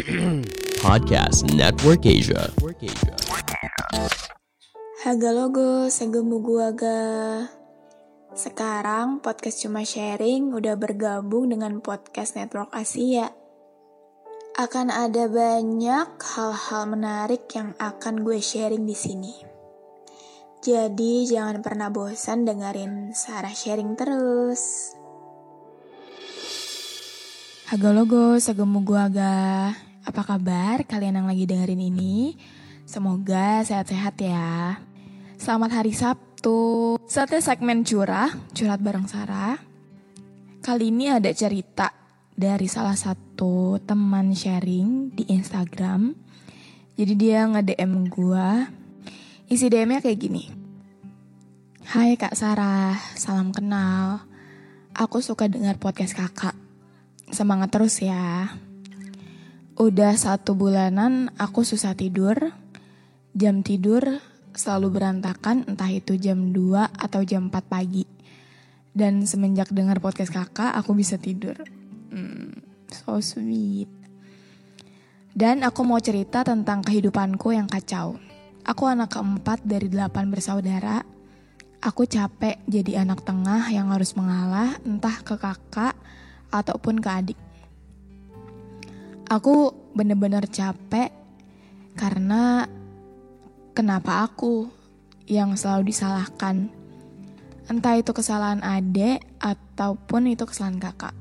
Podcast Network Asia. Haga logo, segemu gua ga. Sekarang podcast cuma sharing udah bergabung dengan podcast Network Asia. Akan ada banyak hal-hal menarik yang akan gue sharing di sini. Jadi jangan pernah bosan dengerin Sarah sharing terus. Haga logo, segemu gua ga. Apa kabar kalian yang lagi dengerin ini? Semoga sehat-sehat ya. Selamat hari Sabtu. Saatnya segmen curah, curhat bareng Sarah. Kali ini ada cerita dari salah satu teman sharing di Instagram. Jadi dia nge-DM gua. Isi DM-nya kayak gini. Hai Kak Sarah, salam kenal. Aku suka dengar podcast kakak. Semangat terus ya. Udah satu bulanan aku susah tidur. Jam tidur selalu berantakan entah itu jam 2 atau jam 4 pagi. Dan semenjak dengar podcast kakak aku bisa tidur. Hmm, so sweet. Dan aku mau cerita tentang kehidupanku yang kacau. Aku anak keempat dari delapan bersaudara. Aku capek jadi anak tengah yang harus mengalah entah ke kakak ataupun ke adik. Aku bener-bener capek karena kenapa aku yang selalu disalahkan. Entah itu kesalahan adik ataupun itu kesalahan kakak.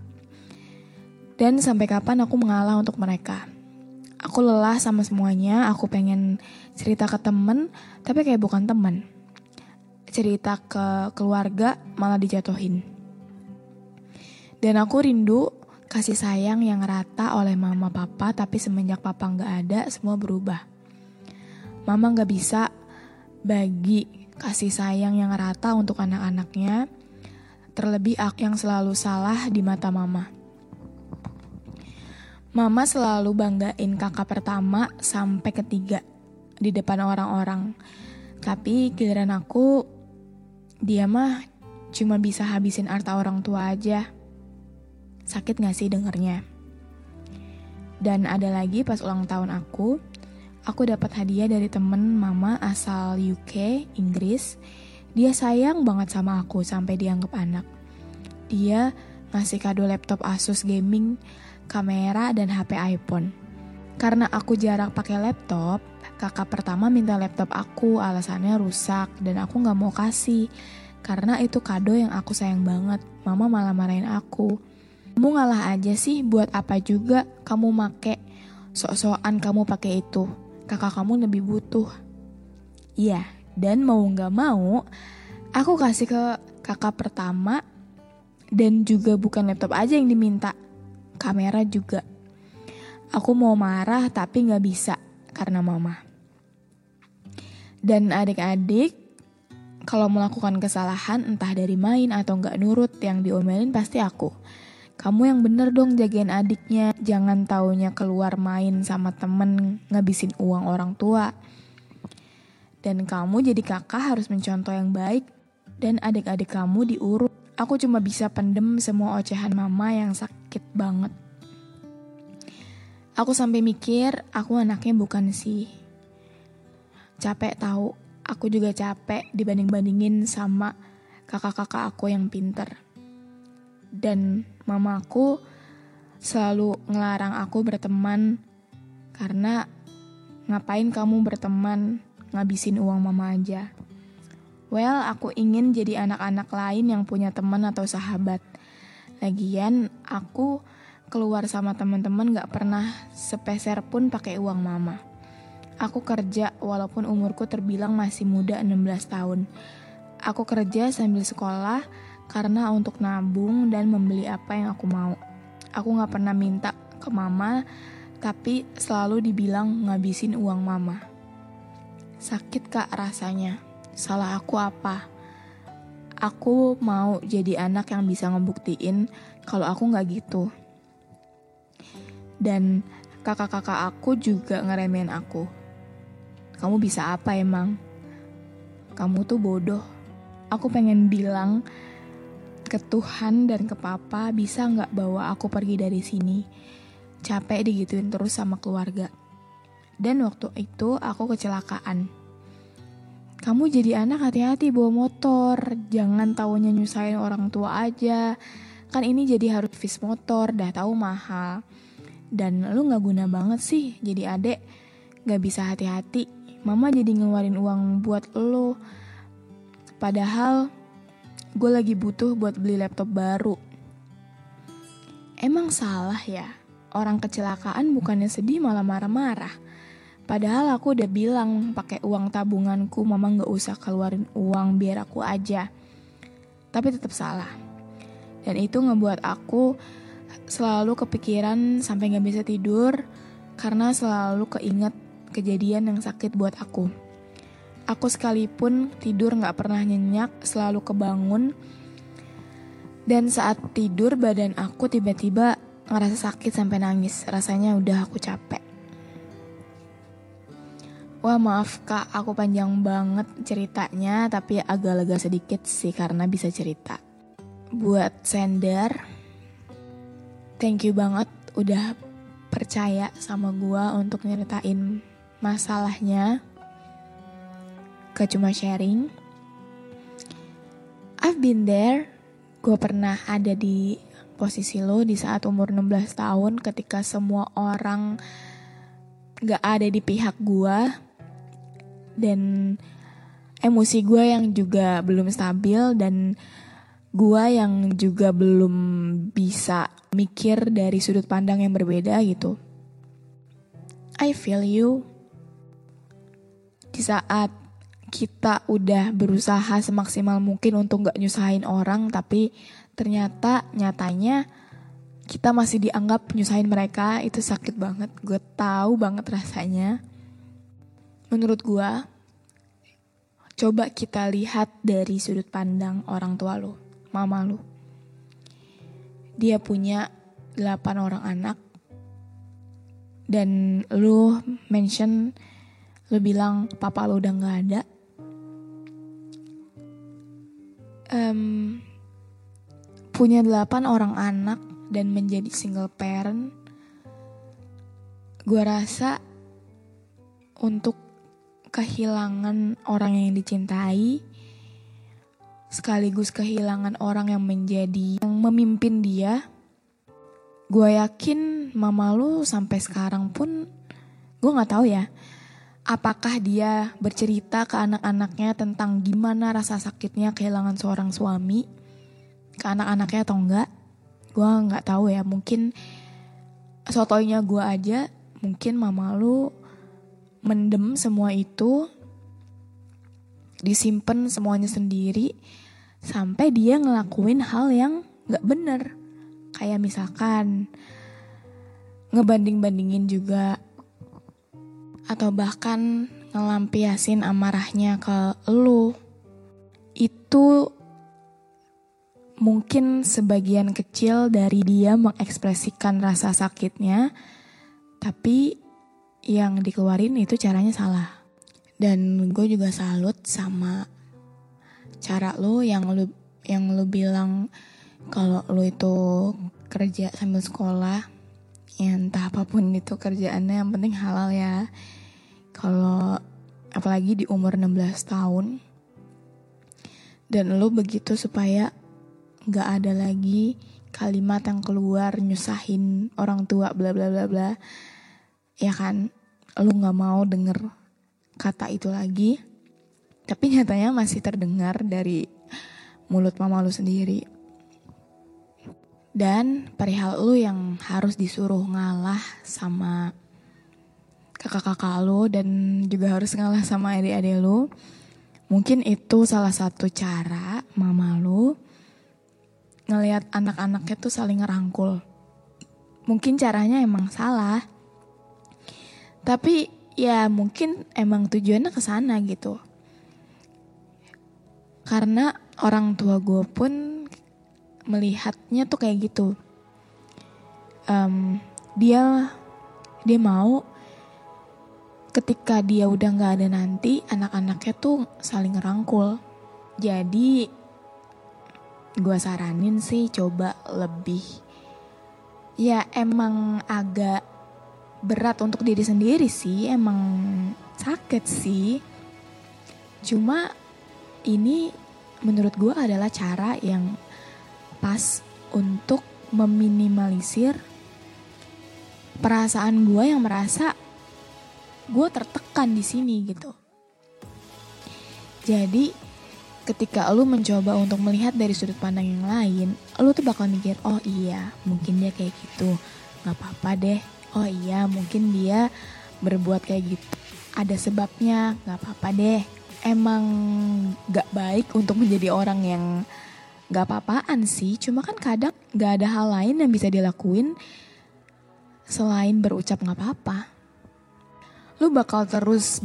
Dan sampai kapan aku mengalah untuk mereka. Aku lelah sama semuanya, aku pengen cerita ke temen, tapi kayak bukan temen. Cerita ke keluarga malah dijatuhin. Dan aku rindu kasih sayang yang rata oleh mama papa, tapi semenjak papa nggak ada, semua berubah. Mama nggak bisa bagi kasih sayang yang rata untuk anak-anaknya, terlebih aku yang selalu salah di mata mama. Mama selalu banggain kakak pertama sampai ketiga di depan orang-orang. Tapi giliran aku, dia mah cuma bisa habisin harta orang tua aja. Sakit gak sih dengernya? Dan ada lagi pas ulang tahun aku, aku dapat hadiah dari temen mama asal UK, Inggris. Dia sayang banget sama aku sampai dianggap anak. Dia ngasih kado laptop Asus gaming, kamera, dan HP iPhone. Karena aku jarang pakai laptop, kakak pertama minta laptop aku, alasannya rusak, dan aku gak mau kasih. Karena itu kado yang aku sayang banget, mama malah marahin aku. Kamu ngalah aja sih buat apa juga kamu make sok-sokan kamu pakai itu. Kakak kamu lebih butuh. Iya, dan mau nggak mau, aku kasih ke kakak pertama dan juga bukan laptop aja yang diminta, kamera juga. Aku mau marah tapi nggak bisa karena mama. Dan adik-adik, kalau melakukan kesalahan entah dari main atau nggak nurut yang diomelin pasti aku. Kamu yang bener dong jagain adiknya, jangan taunya keluar main sama temen ngabisin uang orang tua. Dan kamu jadi kakak harus mencontoh yang baik dan adik-adik kamu diurut. Aku cuma bisa pendem semua ocehan mama yang sakit banget. Aku sampai mikir, aku anaknya bukan sih. Capek tahu, aku juga capek dibanding-bandingin sama kakak-kakak aku yang pinter. Dan mamaku selalu ngelarang aku berteman karena ngapain kamu berteman ngabisin uang mama aja. Well, aku ingin jadi anak-anak lain yang punya teman atau sahabat. Lagian, aku keluar sama teman-teman gak pernah sepeser pun pakai uang mama. Aku kerja walaupun umurku terbilang masih muda 16 tahun. Aku kerja sambil sekolah karena untuk nabung dan membeli apa yang aku mau. Aku gak pernah minta ke mama, tapi selalu dibilang ngabisin uang mama. Sakit kak rasanya. Salah aku apa? Aku mau jadi anak yang bisa ngebuktiin kalau aku gak gitu. Dan kakak-kakak aku juga ngeremehin aku. Kamu bisa apa emang? Kamu tuh bodoh. Aku pengen bilang ke Tuhan dan ke Papa bisa nggak bawa aku pergi dari sini. Capek digituin terus sama keluarga. Dan waktu itu aku kecelakaan. Kamu jadi anak hati-hati bawa motor, jangan taunya nyusahin orang tua aja. Kan ini jadi harus vis motor, dah tahu mahal. Dan lu nggak guna banget sih jadi adek, nggak bisa hati-hati. Mama jadi ngeluarin uang buat lo. Padahal gue lagi butuh buat beli laptop baru. Emang salah ya? Orang kecelakaan bukannya sedih malah marah-marah. Padahal aku udah bilang pakai uang tabunganku mama nggak usah keluarin uang biar aku aja. Tapi tetap salah. Dan itu ngebuat aku selalu kepikiran sampai nggak bisa tidur karena selalu keinget kejadian yang sakit buat aku. Aku sekalipun tidur gak pernah nyenyak, selalu kebangun. Dan saat tidur badan aku tiba-tiba ngerasa sakit sampai nangis. Rasanya udah aku capek. Wah maaf kak, aku panjang banget ceritanya, tapi agak lega sedikit sih karena bisa cerita. Buat sender, thank you banget udah percaya sama gua untuk nyeritain masalahnya gak cuma sharing. I've been there. Gue pernah ada di posisi lo di saat umur 16 tahun ketika semua orang gak ada di pihak gue. Dan emosi gue yang juga belum stabil dan gue yang juga belum bisa mikir dari sudut pandang yang berbeda gitu. I feel you. Di saat kita udah berusaha semaksimal mungkin untuk gak nyusahin orang, tapi ternyata nyatanya kita masih dianggap nyusahin mereka itu sakit banget. Gue tahu banget rasanya. Menurut gue, coba kita lihat dari sudut pandang orang tua lo, mama lo. Dia punya 8 orang anak dan lo mention lo bilang papa lo udah gak ada um, punya delapan orang anak dan menjadi single parent, gue rasa untuk kehilangan orang yang dicintai, sekaligus kehilangan orang yang menjadi yang memimpin dia, gue yakin mama lu sampai sekarang pun gue nggak tahu ya apakah dia bercerita ke anak-anaknya tentang gimana rasa sakitnya kehilangan seorang suami? Ke anak-anaknya atau enggak? Gue nggak tahu ya. Mungkin sotoynya gue aja. Mungkin mama lu mendem semua itu. Disimpan semuanya sendiri. Sampai dia ngelakuin hal yang nggak bener. Kayak misalkan ngebanding-bandingin juga atau bahkan ngelampiasin amarahnya ke lu itu mungkin sebagian kecil dari dia mengekspresikan rasa sakitnya tapi yang dikeluarin itu caranya salah. Dan gue juga salut sama cara lo yang lu yang lu bilang kalau lu itu kerja sambil sekolah ya entah apa pun itu kerjaannya yang penting halal ya kalau apalagi di umur 16 tahun dan lo begitu supaya nggak ada lagi kalimat yang keluar nyusahin orang tua bla bla bla bla ya kan? Lo nggak mau denger kata itu lagi. Tapi nyatanya masih terdengar dari mulut mama lu sendiri. Dan perihal lu yang harus disuruh ngalah sama kakak-kakak lo dan juga harus ngalah sama adik-adik lo. Mungkin itu salah satu cara mama lu ngelihat anak-anaknya tuh saling ngerangkul. Mungkin caranya emang salah. Tapi ya mungkin emang tujuannya ke sana gitu. Karena orang tua gue pun melihatnya tuh kayak gitu. Um, dia dia mau ketika dia udah nggak ada nanti anak-anaknya tuh saling ngerangkul. Jadi gue saranin sih coba lebih ya emang agak berat untuk diri sendiri sih emang sakit sih. Cuma ini menurut gue adalah cara yang pas untuk meminimalisir perasaan gue yang merasa gue tertekan di sini gitu. Jadi ketika lu mencoba untuk melihat dari sudut pandang yang lain, lu tuh bakal mikir, oh iya mungkin dia kayak gitu, nggak apa-apa deh. Oh iya mungkin dia berbuat kayak gitu, ada sebabnya, nggak apa-apa deh. Emang gak baik untuk menjadi orang yang gak apa-apaan sih, cuma kan kadang gak ada hal lain yang bisa dilakuin selain berucap nggak apa-apa. Lu bakal terus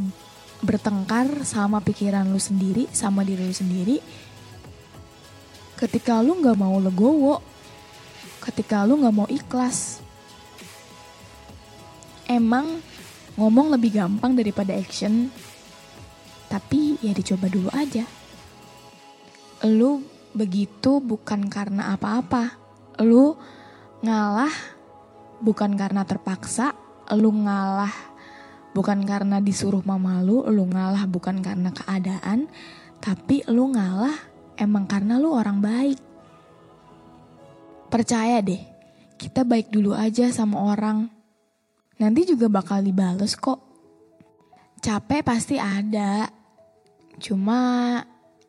bertengkar sama pikiran lu sendiri, sama diri lu sendiri. Ketika lu nggak mau legowo, ketika lu nggak mau ikhlas. Emang ngomong lebih gampang daripada action, tapi ya dicoba dulu aja. Lu begitu bukan karena apa-apa. Lu ngalah bukan karena terpaksa, lu ngalah bukan karena disuruh mama lu, lu ngalah bukan karena keadaan, tapi lu ngalah emang karena lu orang baik. Percaya deh, kita baik dulu aja sama orang. Nanti juga bakal dibales kok. Capek pasti ada. Cuma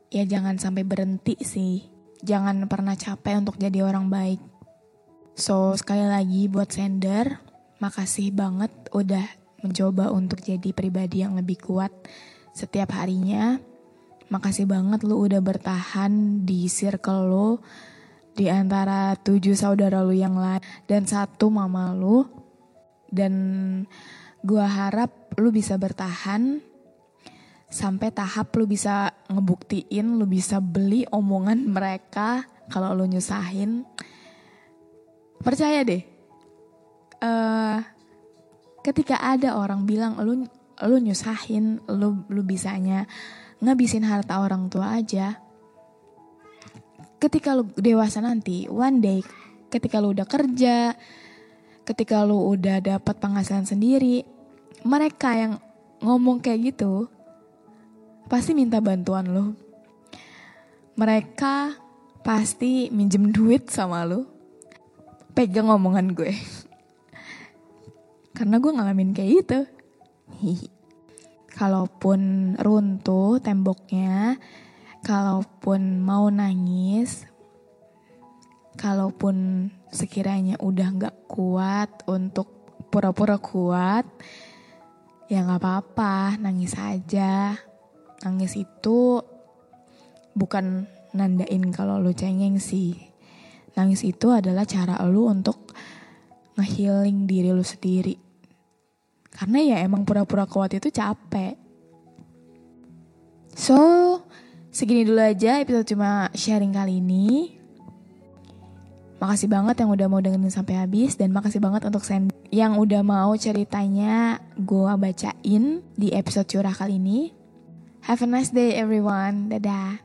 ya jangan sampai berhenti sih. Jangan pernah capek untuk jadi orang baik. So sekali lagi buat sender, makasih banget udah mencoba untuk jadi pribadi yang lebih kuat setiap harinya. Makasih banget lu udah bertahan di circle lu di antara tujuh saudara lu yang lain dan satu mama lu. Dan gua harap lu bisa bertahan sampai tahap lu bisa ngebuktiin, lu bisa beli omongan mereka kalau lu nyusahin percaya deh uh, ketika ada orang bilang lu lu nyusahin lu lu bisanya ngabisin harta orang tua aja. Ketika lu dewasa nanti one day ketika lu udah kerja ketika lu udah dapat penghasilan sendiri mereka yang ngomong kayak gitu pasti minta bantuan lu. Mereka pasti minjem duit sama lu. Pegang omongan gue. Karena gue ngalamin kayak gitu. Kalaupun runtuh temboknya, kalaupun mau nangis, kalaupun sekiranya udah gak kuat untuk pura-pura kuat, ya gak apa-apa, nangis aja. Nangis itu bukan nandain kalau lo cengeng sih Nangis itu adalah cara lu untuk ngehealing diri lu sendiri. Karena ya emang pura-pura kuat itu capek. So, segini dulu aja episode cuma sharing kali ini. Makasih banget yang udah mau dengerin sampai habis dan makasih banget untuk send yang udah mau ceritanya gue bacain di episode curah kali ini. Have a nice day everyone. Dadah.